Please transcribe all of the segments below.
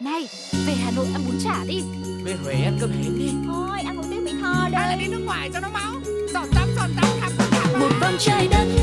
Này, về Hà Nội ăn bún chả đi. Về Huế ăn cơm hến đi. Thôi, ăn một tiếng Mỹ Tho đây Hay là đi nước ngoài cho nó máu. Giọt tắm, giọt tắm, khắp khắp khắp Một vòng trái đất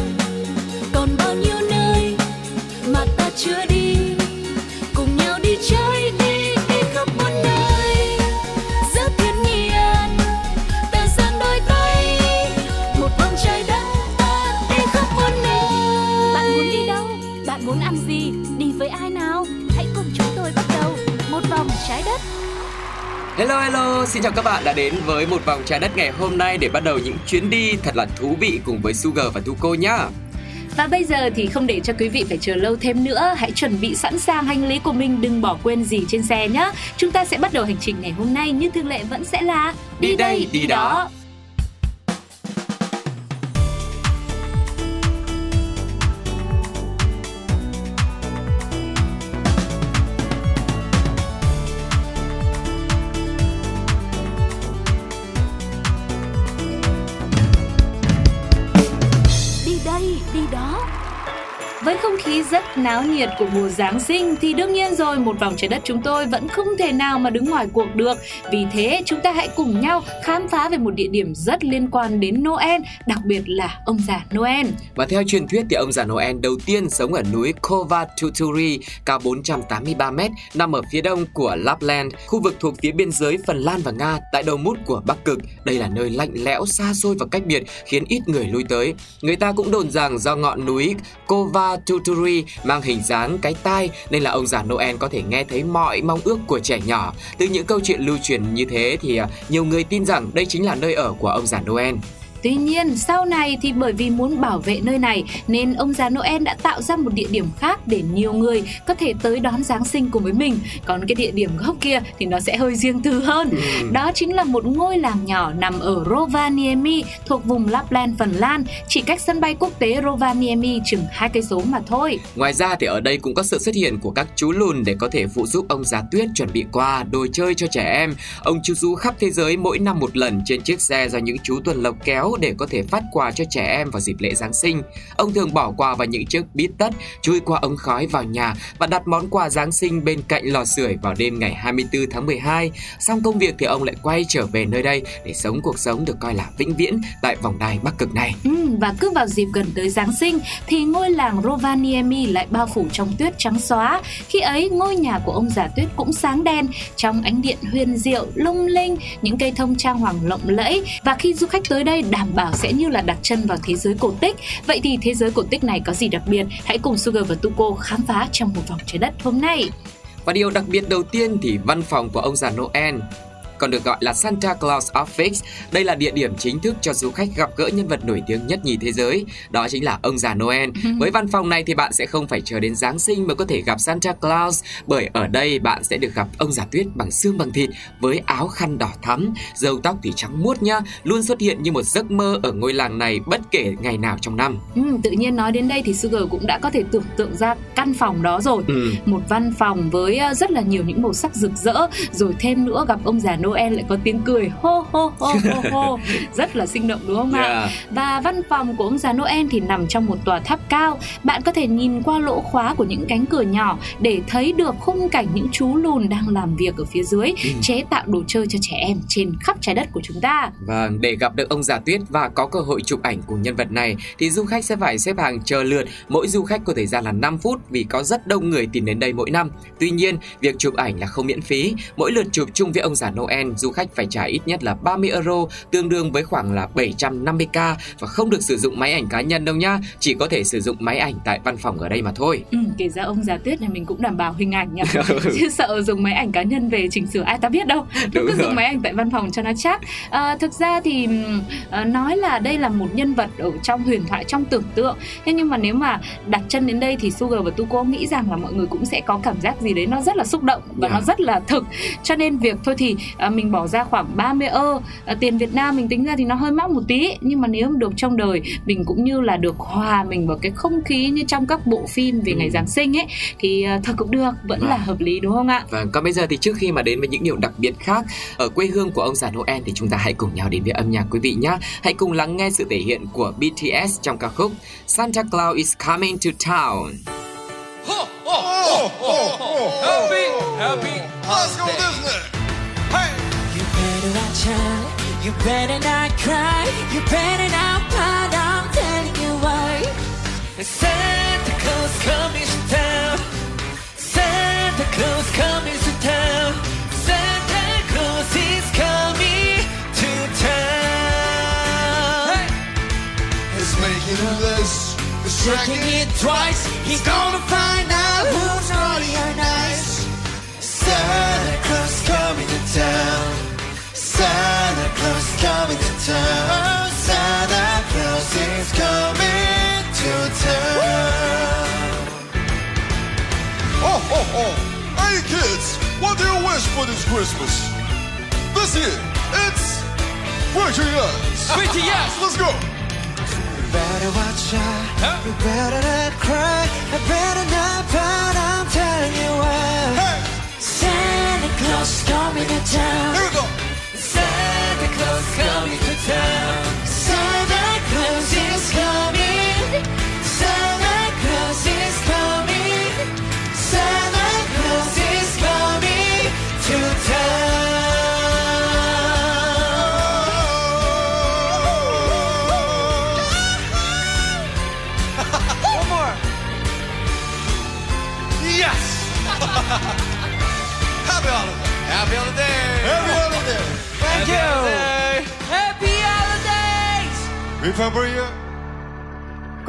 Hello hello, xin chào các bạn đã đến với một vòng trái đất ngày hôm nay để bắt đầu những chuyến đi thật là thú vị cùng với Sugar và Tuko nhá. Và bây giờ thì không để cho quý vị phải chờ lâu thêm nữa, hãy chuẩn bị sẵn sàng hành lý của mình, đừng bỏ quên gì trên xe nhé. Chúng ta sẽ bắt đầu hành trình ngày hôm nay như thường lệ vẫn sẽ là Đi đây, đi đó. Đi náo nhiệt của mùa Giáng sinh thì đương nhiên rồi một vòng trái đất chúng tôi vẫn không thể nào mà đứng ngoài cuộc được. Vì thế chúng ta hãy cùng nhau khám phá về một địa điểm rất liên quan đến Noel, đặc biệt là ông già Noel. Và theo truyền thuyết thì ông già Noel đầu tiên sống ở núi Kovatuturi cao 483 m nằm ở phía đông của Lapland, khu vực thuộc phía biên giới Phần Lan và Nga tại đầu mút của Bắc Cực. Đây là nơi lạnh lẽo, xa xôi và cách biệt khiến ít người lui tới. Người ta cũng đồn rằng do ngọn núi Kovatuturi mang hình dáng cái tai nên là ông già Noel có thể nghe thấy mọi mong ước của trẻ nhỏ. Từ những câu chuyện lưu truyền như thế thì à, nhiều người tin rằng đây chính là nơi ở của ông già Noel. Tuy nhiên, sau này thì bởi vì muốn bảo vệ nơi này nên ông già Noel đã tạo ra một địa điểm khác để nhiều người có thể tới đón Giáng sinh cùng với mình. Còn cái địa điểm gốc kia thì nó sẽ hơi riêng tư hơn. Ừ. Đó chính là một ngôi làng nhỏ nằm ở Rovaniemi thuộc vùng Lapland, Phần Lan, chỉ cách sân bay quốc tế Rovaniemi chừng hai cây số mà thôi. Ngoài ra thì ở đây cũng có sự xuất hiện của các chú lùn để có thể phụ giúp ông già tuyết chuẩn bị quà, đồ chơi cho trẻ em. Ông chu du khắp thế giới mỗi năm một lần trên chiếc xe do những chú tuần lộc kéo để có thể phát quà cho trẻ em vào dịp lễ Giáng sinh. Ông thường bỏ quà vào những chiếc bít tất, chui qua ống khói vào nhà và đặt món quà Giáng sinh bên cạnh lò sưởi vào đêm ngày 24 tháng 12. Xong công việc thì ông lại quay trở về nơi đây để sống cuộc sống được coi là vĩnh viễn tại vòng đai Bắc Cực này. Ừ, và cứ vào dịp gần tới Giáng sinh thì ngôi làng Rovaniemi lại bao phủ trong tuyết trắng xóa. Khi ấy ngôi nhà của ông già tuyết cũng sáng đen trong ánh điện huyền diệu lung linh, những cây thông trang hoàng lộng lẫy và khi du khách tới đây đảm bảo sẽ như là đặt chân vào thế giới cổ tích. Vậy thì thế giới cổ tích này có gì đặc biệt? Hãy cùng Sugar và Tuko khám phá trong một vòng trái đất hôm nay. Và điều đặc biệt đầu tiên thì văn phòng của ông già Noel còn được gọi là Santa Claus Office. Đây là địa điểm chính thức cho du khách gặp gỡ nhân vật nổi tiếng nhất nhì thế giới, đó chính là ông già Noel. Với văn phòng này thì bạn sẽ không phải chờ đến Giáng sinh mới có thể gặp Santa Claus, bởi ở đây bạn sẽ được gặp ông già tuyết bằng xương bằng thịt với áo khăn đỏ thắm, râu tóc thì trắng muốt nhá, luôn xuất hiện như một giấc mơ ở ngôi làng này bất kể ngày nào trong năm. Ừ, tự nhiên nói đến đây thì Sugar cũng đã có thể tưởng tượng ra căn phòng đó rồi. Ừ. một văn phòng với ờ, rất là nhiều những màu sắc rực rỡ rồi thêm nữa gặp ông già Noel lại có tiếng cười hô hô hô hô hô rất là sinh động đúng không ạ Yeah. và văn phòng của ông già Noel thì nằm trong một tòa tháp cao bạn có thể nhìn qua lỗ khóa của những cánh cửa nhỏ để thấy được khung cảnh những chú lùn đang làm việc ở phía dưới Ừ. chế tạo đồ chơi cho trẻ em trên khắp trái đất của chúng ta Vâng, để gặp được ông già tuyết và có cơ hội chụp ảnh cùng nhân vật này thì du khách sẽ phải xếp hàng chờ lượt. Mỗi du khách có thời gian là 5 phút vì có rất đông người tìm đến đây mỗi năm. Tuy nhiên, việc chụp ảnh là không miễn phí. Mỗi lượt chụp chung với ông già Noel, du khách phải trả ít nhất là 30 euro, tương đương với khoảng là 750k và không được sử dụng máy ảnh cá nhân đâu nhá, chỉ có thể sử dụng máy ảnh tại văn phòng ở đây mà thôi. Ừ, kể ra ông già tuyết này mình cũng đảm bảo hình ảnh nhỉ chứ sợ dùng máy ảnh cá nhân về chỉnh sửa ai ta biết đâu Đúng cứ rồi. dùng máy ảnh tại văn phòng cho nó chắc à, thực ra thì à, nói là đây là một nhân vật ở trong huyền thoại trong tưởng tượng thế nhưng mà nếu mà đặt chân đến đây thì Sugar và Tuko nghĩ rằng là mọi người cũng sẽ có cảm giác gì đấy nó rất là xúc động và Yeah. nó rất là thực cho nên việc thôi thì à, mình bỏ ra khoảng 30 ơ à, tiền Việt Nam mình tính ra thì nó hơi mắc một tí nhưng mà nếu mà được trong đời mình cũng như là được hòa mình vào cái không khí như trong các bộ phim về Ừ. ngày Giáng sinh ấy thì à, thật cũng được vẫn Vâng. là hợp lý đúng không ạ Vâng, còn bây giờ thì trước khi mà đến với những điều đặc biệt khác ở quê hương của ông già Noel thì chúng ta hãy cùng nhau đến với âm nhạc quý vị nhé. Hãy cùng lắng nghe sự thể hiện của BTS trong ca khúc Santa Claus is coming to town. Happy, happy, Let's go Disney. Better. You better not cry. You better not pout. I'm telling you why. Santa Claus coming to town. Santa Claus coming to town. Santa Claus is coming to town. He's making a list. He's Checking it twice. He's gonna find out who's naughty or nice. Santa Claus coming to town. Hey, kids, what do you wish for this Christmas? This year, it's Richie Yes. Richie Yes. Let's go. You better watch out. You better not cry. You better not pout. I'm telling you why. Hey, Santa Claus coming to town. here we go. Santa Claus coming to town.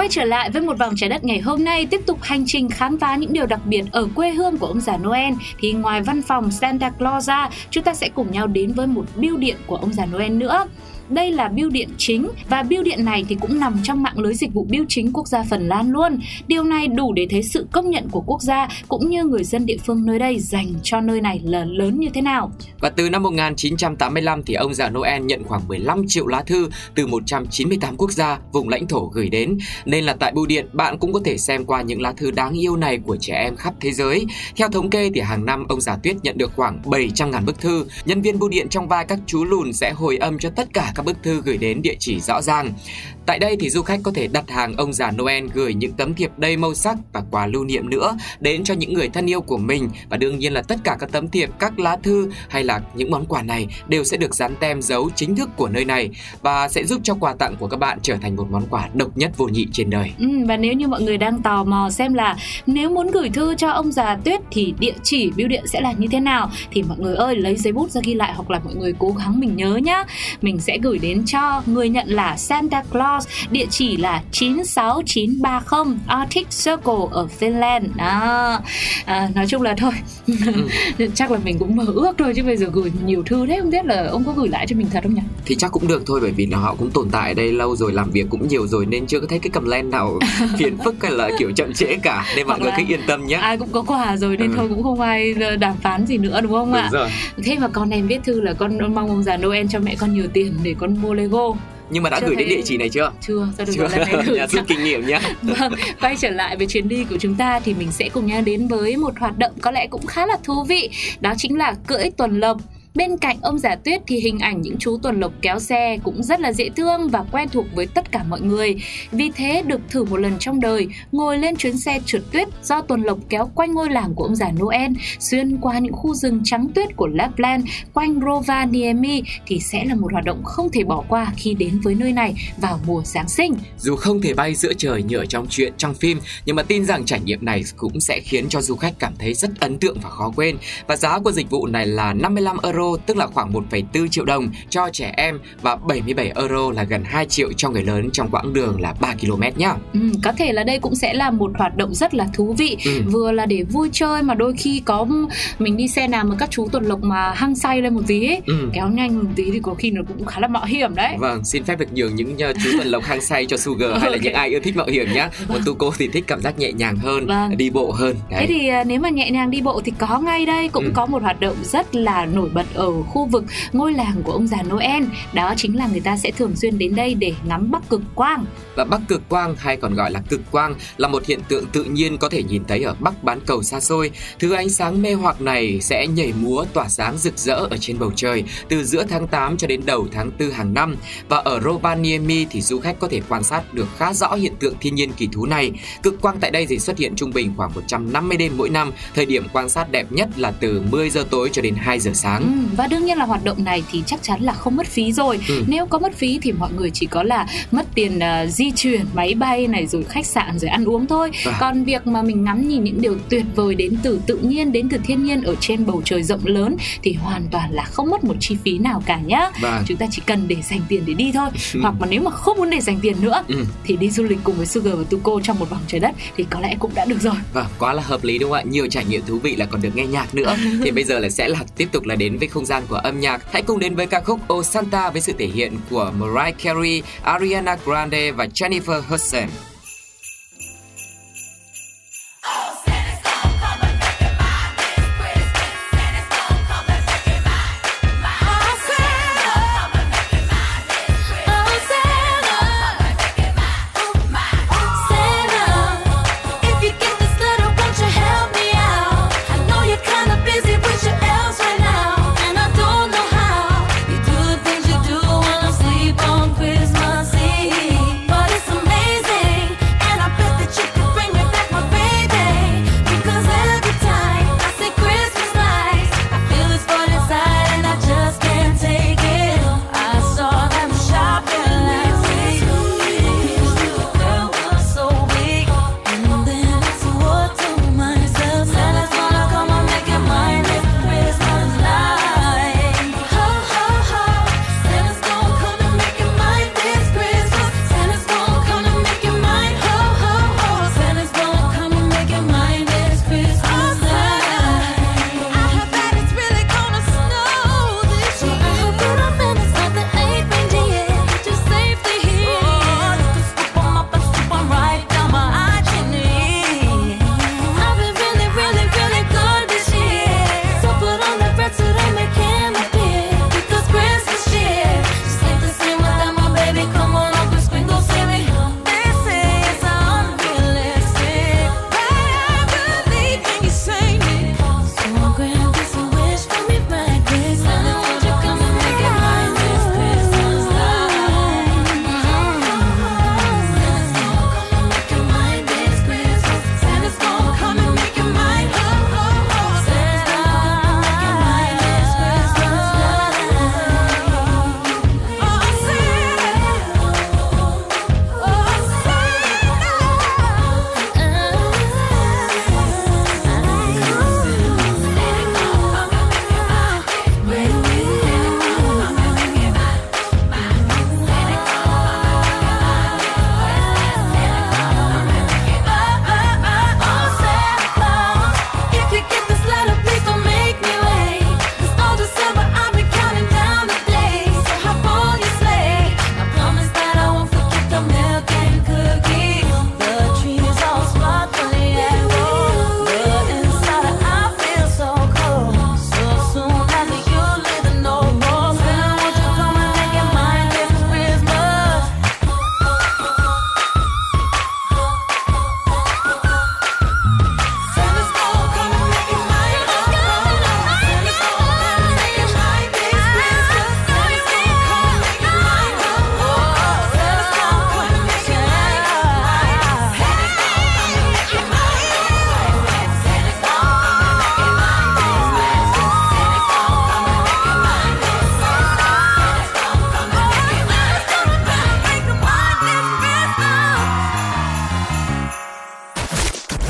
Quay trở lại với một vòng trái đất ngày hôm nay, tiếp tục hành trình khám phá những điều đặc biệt ở quê hương của ông già Noel. Thì ngoài văn phòng Santa Claus ra, chúng ta sẽ cùng nhau đến với một bưu điện của ông già Noel nữa. Đây là bưu điện chính và bưu điện này thì cũng nằm trong mạng lưới dịch vụ bưu chính quốc gia Phần Lan luôn. Điều này đủ để thấy sự công nhận của quốc gia cũng như người dân địa phương nơi đây dành cho nơi này là lớn như thế nào. Và từ năm 1985 thì ông già Noel nhận khoảng 15 triệu lá thư từ 198 quốc gia, vùng lãnh thổ gửi đến. Nên là tại bưu điện bạn cũng có thể xem qua những lá thư đáng yêu này của trẻ em khắp thế giới. Theo thống kê thì hàng năm ông già Tuyết nhận được khoảng 700.000 bức thư. Nhân viên bưu điện trong vai các chú lùn sẽ hồi âm cho tất cả các bức thư gửi đến địa chỉ rõ ràng. Tại đây thì du khách có thể đặt hàng ông già Noel gửi những tấm thiệp đầy màu sắc và quà lưu niệm nữa đến cho những người thân yêu của mình và đương nhiên là tất cả các tấm thiệp, các lá thư hay là những món quà này đều sẽ được dán tem dấu chính thức của nơi này và sẽ giúp cho quà tặng của các bạn trở thành một món quà độc nhất vô nhị trên đời. Ừ, và nếu như mọi người đang tò mò xem là nếu muốn gửi thư cho ông già Tuyết thì địa chỉ bưu điện sẽ là như thế nào thì mọi người ơi lấy giấy bút ra ghi lại hoặc là mọi người cố gắng mình nhớ nhá. Mình sẽ gửi đến cho người nhận là Santa Claus, địa chỉ là 96930 Arctic Circle ở Finland. Đó. À, nói chung là thôi. Chắc là mình cũng mơ ước thôi chứ bây giờ gửi nhiều thư thế không biết là ông có gửi lại cho mình thật không nhỉ? Thì chắc cũng được thôi bởi vì là họ cũng tồn tại ở đây lâu rồi làm việc cũng nhiều rồi nên chưa có thấy cái comment nào phiền phức hay là kiểu chậm trễ cả nên mọi người cứ yên tâm nhé. Ai cũng có quà rồi nên Ừ. thôi cũng không ai đàm phán gì nữa đúng không Đúng ạ? rồi. Thế mà con em viết thư là con mong ông già Noel cho mẹ con nhiều tiền để con mua Lego. Nhưng mà đã Chưa gửi đến thấy- địa chỉ này chưa? Chưa, sao được Chưa. lần này gửi Nhà rút kinh nghiệm nhé. Vâng, quay trở lại với chuyến đi của chúng ta thì mình sẽ cùng nhau đến với một hoạt động có lẽ cũng khá là thú vị, đó chính là cưỡi tuần lộc. Bên cạnh ông giả tuyết thì hình ảnh những chú tuần lộc kéo xe cũng rất là dễ thương và quen thuộc với tất cả mọi người. Vì thế được thử một lần trong đời, ngồi lên chuyến xe trượt tuyết do tuần lộc kéo quanh ngôi làng của ông già Noel, xuyên qua những khu rừng trắng tuyết của Lapland, quanh Rovaniemi thì sẽ là một hoạt động không thể bỏ qua khi đến với nơi này vào mùa Giáng sinh. Dù không thể bay giữa trời như ở trong truyện trong phim, nhưng mà tin rằng trải nghiệm này cũng sẽ khiến cho du khách cảm thấy rất ấn tượng và khó quên. Và giá của dịch vụ này là 55 euro, tức là khoảng 1,4 triệu đồng cho trẻ em và 77 euro là gần 2 triệu cho người lớn trong quãng đường là 3 km nhá. Ừ, có thể là đây cũng sẽ là một hoạt động rất là thú vị Ừ. vừa là để vui chơi mà đôi khi có mình đi xe nào mà các chú tuần lộc mà hăng say lên một tí ấy, Ừ. kéo nhanh một tí thì có khi nó cũng khá là mạo hiểm đấy Vâng, xin phép được nhường những uh, chú tuần lộc hăng say cho Sugar hay là những ai yêu thích mạo hiểm nhá. Còn tu cô thì thích cảm giác nhẹ nhàng hơn, Vâng. đi bộ hơn. Thế thì à, nếu mà nhẹ nhàng đi bộ thì có ngay đây cũng Ừ. có một hoạt động rất là nổi bật ở khu vực ngôi làng của ông già Noel. Đó chính là người ta sẽ thường xuyên đến đây để ngắm Bắc cực quang. Và Bắc cực quang hay còn gọi là cực quang là một hiện tượng tự nhiên có thể nhìn thấy ở Bắc bán cầu xa xôi. Thứ ánh sáng mê hoặc này sẽ nhảy múa tỏa sáng rực rỡ ở trên bầu trời từ giữa tháng 8 cho đến đầu tháng 4 hàng năm. Và ở Rovaniemi thì du khách có thể quan sát được khá rõ hiện tượng thiên nhiên kỳ thú này. Cực quang tại đây thì xuất hiện trung bình khoảng 150 đêm mỗi năm. Thời điểm quan sát đẹp nhất là từ 10 giờ tối cho đến 2 giờ sáng. Ừ, và đương nhiên là hoạt động này thì chắc chắn là không mất phí rồi. Ừ. Nếu có mất phí thì mọi người chỉ có là mất tiền uh, di chuyển máy bay này rồi khách sạn rồi ăn uống thôi. À. Còn việc mà mình ngắm nhìn những điều tuyệt vời đến từ tự nhiên đến từ thiên nhiên ở trên bầu trời rộng lớn thì hoàn toàn là không mất một chi phí nào cả nhá. Vâng. Chúng ta chỉ cần để dành tiền để đi thôi. Hoặc mà nếu mà không muốn để dành tiền nữa Ừ. thì đi du lịch cùng với Sugar và Tuko trong một vòng trời đất thì có lẽ cũng đã được rồi. Vâng, quá là hợp lý đúng không ạ? Nhiều trải nghiệm thú vị là còn được nghe nhạc nữa. thì bây giờ là sẽ là tiếp tục là đến với không gian của âm nhạc. Hãy cùng đến với ca khúc O Santa với sự thể hiện của Mariah Carey, Ariana Grande và Jennifer Hudson.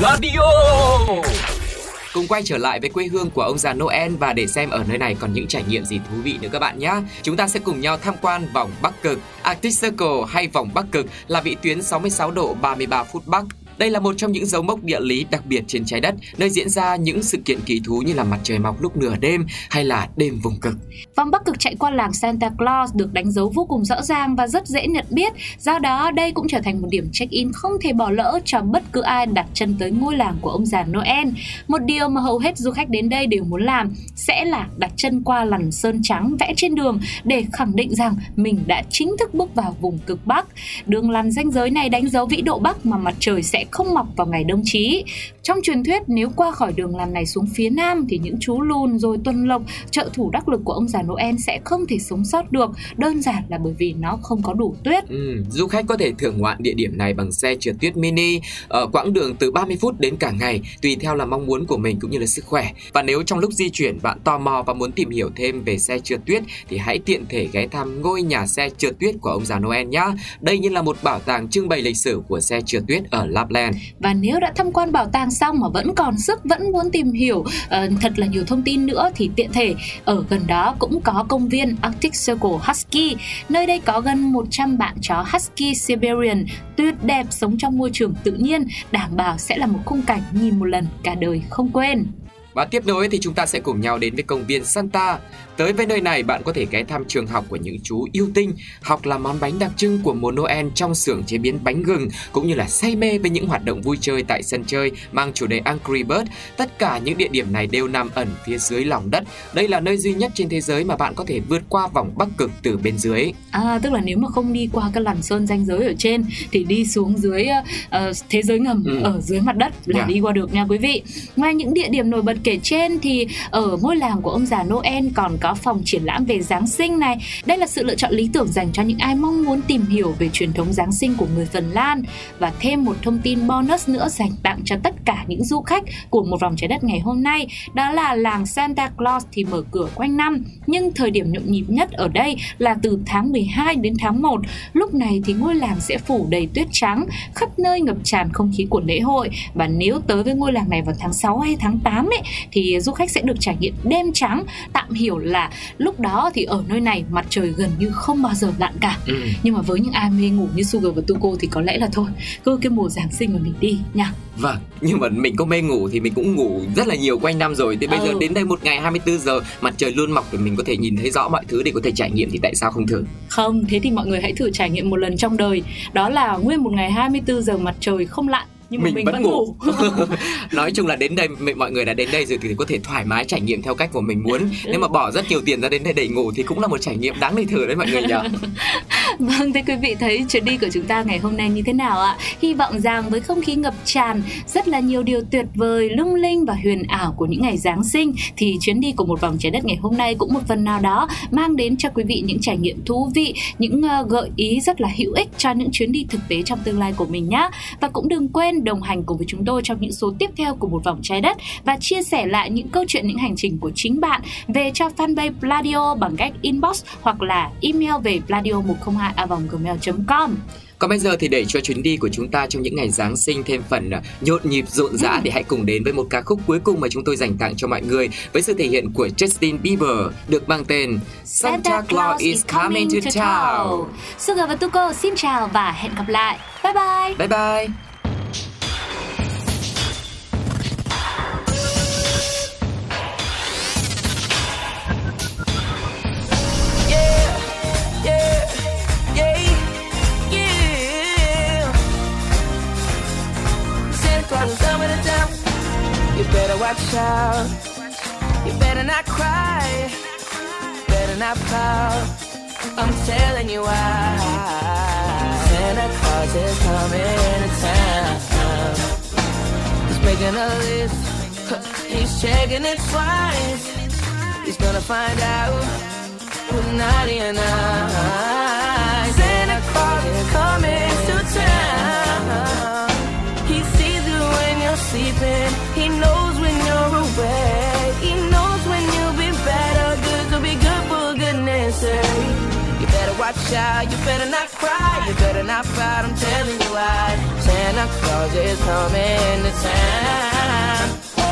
Radio! Cùng quay trở lại với quê hương của ông già Noel và để xem ở nơi này còn những trải nghiệm gì thú vị nữa các bạn nhé. Chúng ta sẽ cùng nhau tham quan vòng Bắc Cực. Arctic Circle hay vòng Bắc Cực là vị tuyến 66 độ 33 phút Bắc đây là một trong những dấu mốc địa lý đặc biệt trên trái đất, nơi diễn ra những sự kiện kỳ thú như là mặt trời mọc lúc nửa đêm hay là đêm vùng cực. Vòng Bắc Cực chạy qua làng Santa Claus được đánh dấu vô cùng rõ ràng và rất dễ nhận biết. Do đó, đây cũng trở thành một điểm check-in không thể bỏ lỡ cho bất cứ ai đặt chân tới ngôi làng của ông già Noel. Một điều mà hầu hết du khách đến đây đều muốn làm sẽ là đặt chân qua lằn sơn trắng vẽ trên đường để khẳng định rằng mình đã chính thức bước vào vùng cực Bắc. Đường lằn ranh giới này đánh dấu vĩ độ Bắc mà mặt trời sẽ không mọc vào ngày đông chí. Trong truyền thuyết, nếu qua khỏi đường lằn này xuống phía Nam thì những chú lùn rồi tuần lộc, trợ thủ đắc lực của ông già Noel sẽ không thể sống sót được, đơn giản là bởi vì nó không có đủ tuyết. Ừ, du khách có thể thưởng ngoạn địa điểm này bằng xe trượt tuyết mini ở quãng đường từ 30 phút đến cả ngày, tùy theo là mong muốn của mình cũng như là sức khỏe. Và nếu trong lúc di chuyển bạn tò mò và muốn tìm hiểu thêm về xe trượt tuyết thì hãy tiện thể ghé thăm ngôi nhà xe trượt tuyết của ông già Noel nhé. Đây như là một bảo tàng trưng bày lịch sử của xe trượt tuyết ở Lapland. Và nếu đã tham quan bảo tàng xong mà vẫn còn sức, vẫn muốn tìm hiểu uh, thật là nhiều thông tin nữa thì tiện thể ở gần đó cũng có công viên Arctic Circle Husky. Nơi đây có gần 100 bạn chó Husky Siberian tuyệt đẹp sống trong môi trường tự nhiên, đảm bảo sẽ là một khung cảnh nhìn một lần cả đời không quên. Và tiếp nối thì chúng ta sẽ cùng nhau đến với công viên Santa. Tới với nơi này bạn có thể ghé thăm trường học của những chú yêu tinh, học làm món bánh đặc trưng của mùa Noel trong xưởng chế biến bánh gừng cũng như là say mê với những hoạt động vui chơi tại sân chơi mang chủ đề Angry Bird. Tất cả những địa điểm này đều nằm ẩn phía dưới lòng đất. Đây là nơi duy nhất trên thế giới mà bạn có thể vượt qua vòng Bắc Cực từ bên dưới. À tức là nếu mà không đi qua cái làn sơn ranh giới ở trên thì đi xuống dưới uh, thế giới ngầm ừ. ở dưới mặt đất là yeah. đi qua được nha quý vị. Ngoài những địa điểm nổi bật kể trên thì ở ngôi làng của ông già Noel còn có phòng triển lãm về Giáng sinh này. Đây là sự lựa chọn lý tưởng dành cho những ai mong muốn tìm hiểu về truyền thống Giáng sinh của người Phần Lan. Và thêm một thông tin bonus nữa dành tặng cho tất cả những du khách của một vòng trái đất ngày hôm nay, đó là làng Santa Claus thì mở cửa quanh năm, nhưng thời điểm nhộn nhịp nhất ở đây là từ tháng 12 đến tháng 1 lúc này thì ngôi làng sẽ phủ đầy tuyết trắng, khắp nơi ngập tràn không khí của lễ hội. Và nếu tới với ngôi làng này vào tháng 6 hay tháng 8 ấy, thì du khách sẽ được trải nghiệm đêm trắng, tạm hiểu là lúc đó thì ở nơi này mặt trời gần như không bao giờ lặn cả ừ. nhưng mà với những ai mê ngủ như Sugar và Tuko thì có lẽ là thôi cứ cái mùa Giáng sinh mà mình đi nha Vâng, nhưng mà mình có mê ngủ thì mình cũng ngủ rất là nhiều quanh năm rồi Thì bây ừ. giờ đến đây một ngày 24 giờ mặt trời luôn mọc để mình có thể nhìn thấy rõ mọi thứ để có thể trải nghiệm thì tại sao không thử? Không, thế thì mọi người hãy thử trải nghiệm một lần trong đời Đó là nguyên một ngày 24 giờ mặt trời không lặn nhưng mình, mình vẫn, vẫn ngủ, nói chung là đến đây mọi người đã đến đây rồi thì có thể thoải mái trải nghiệm theo cách của mình muốn. Nếu mà bỏ rất nhiều tiền ra đến đây để ngủ thì cũng là một trải nghiệm đáng để thử đấy mọi người nhỉ. Vâng thưa quý vị thấy chuyến đi của chúng ta ngày hôm nay như thế nào ạ? Hy vọng rằng với không khí ngập tràn rất là nhiều điều tuyệt vời lung linh và huyền ảo của những ngày giáng sinh thì chuyến đi của một vòng trái đất ngày hôm nay cũng một phần nào đó mang đến cho quý vị những trải nghiệm thú vị những uh, gợi ý rất là hữu ích cho những chuyến đi thực tế trong tương lai của mình nhé và cũng đừng quên đồng hành cùng với chúng tôi trong những số tiếp theo của một vòng trái đất và chia sẻ lại những câu chuyện những hành trình của chính bạn về cho fanpage Pladio bằng cách inbox hoặc là email về pladio 102 gmail com còn bây giờ thì để cho chuyến đi của chúng ta trong những ngày Giáng sinh thêm phần à, nhộn nhịp rộn rã thì hãy cùng đến với một ca khúc cuối cùng mà chúng tôi dành tặng cho mọi người với sự thể hiện của Justin Bieber được mang tên Santa Claus is coming to town. Sugar và Tuko xin chào và hẹn gặp lại. Bye bye. Bye bye. Out. You better not cry. Better not pout. I'm telling you why. Santa Claus is coming to town. He's making a list. He's checking it twice. He's gonna find out who's naughty and nice. Santa Claus is coming to town. He sees you when you're sleeping. He knows He better out, you better not cry, you better not fight, I'm telling you why. Santa Claus is coming to town. Oh.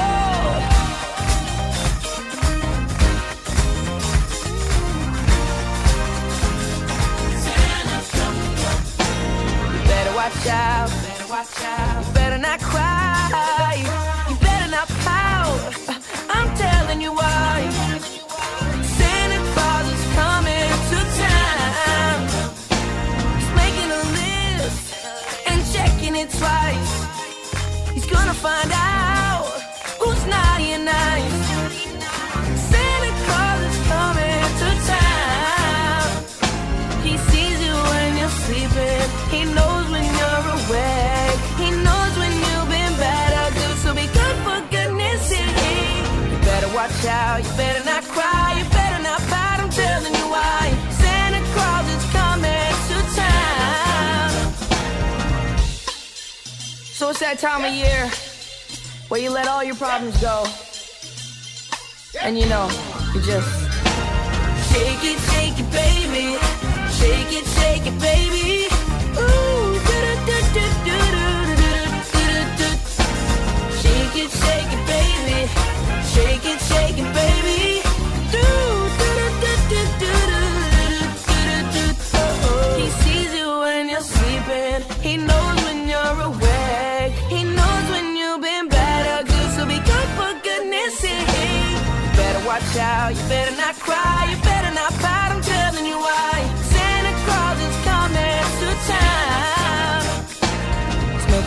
Watch out, better watch out, find out who's naughty and nice. Santa Claus is coming to town. He sees you when you're sleeping. He knows when you're awake. He knows when you've been bad or good. So be good for goodness sake. You better watch out. You better not cry. You better not fight. I'm telling you why. Santa Claus is coming to town. So it's that time of year where you let all your problems go. And you know, you just shake it, shake it, baby. Shake it, shake it, baby.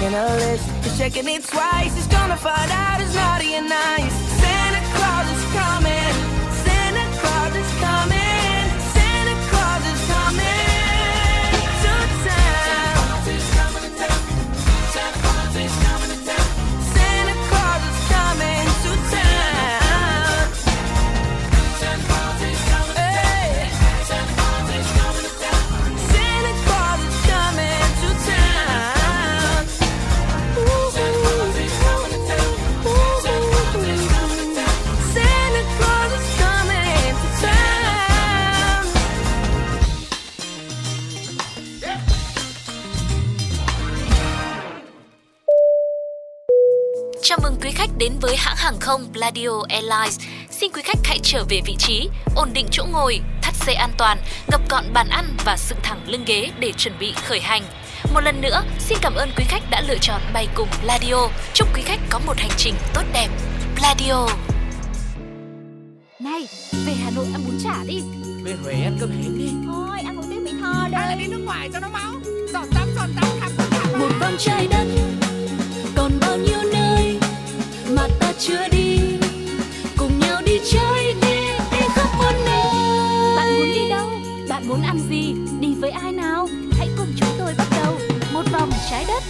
He's making a list, he's checking it twice. He's gonna find out it's naughty and nice. Pladio Airlines. Xin quý khách hãy trở về vị trí, ổn định chỗ ngồi, thắt dây an toàn, gập gọn bàn ăn và dựng thẳng lưng ghế để chuẩn bị khởi hành. Một lần nữa, xin cảm ơn quý khách đã lựa chọn bay cùng Pladio. Chúc quý khách có một hành trình tốt đẹp. Pladio. Này, về Hà Nội ăn bún chả đi Về Huế ăn cơm hến đi. Thôi, ăn một tiếng Mỹ Tho Hay là đây đi nước ngoài cho nó máu Giọt tắm, giọt tắm, khắp khắp khắp một vòng trái đất còn bao nhiêu nơi mà ta chưa đi muốn ăn gì? Đi với ai nào? Hãy cùng chúng tôi bắt đầu Một vòng trái đất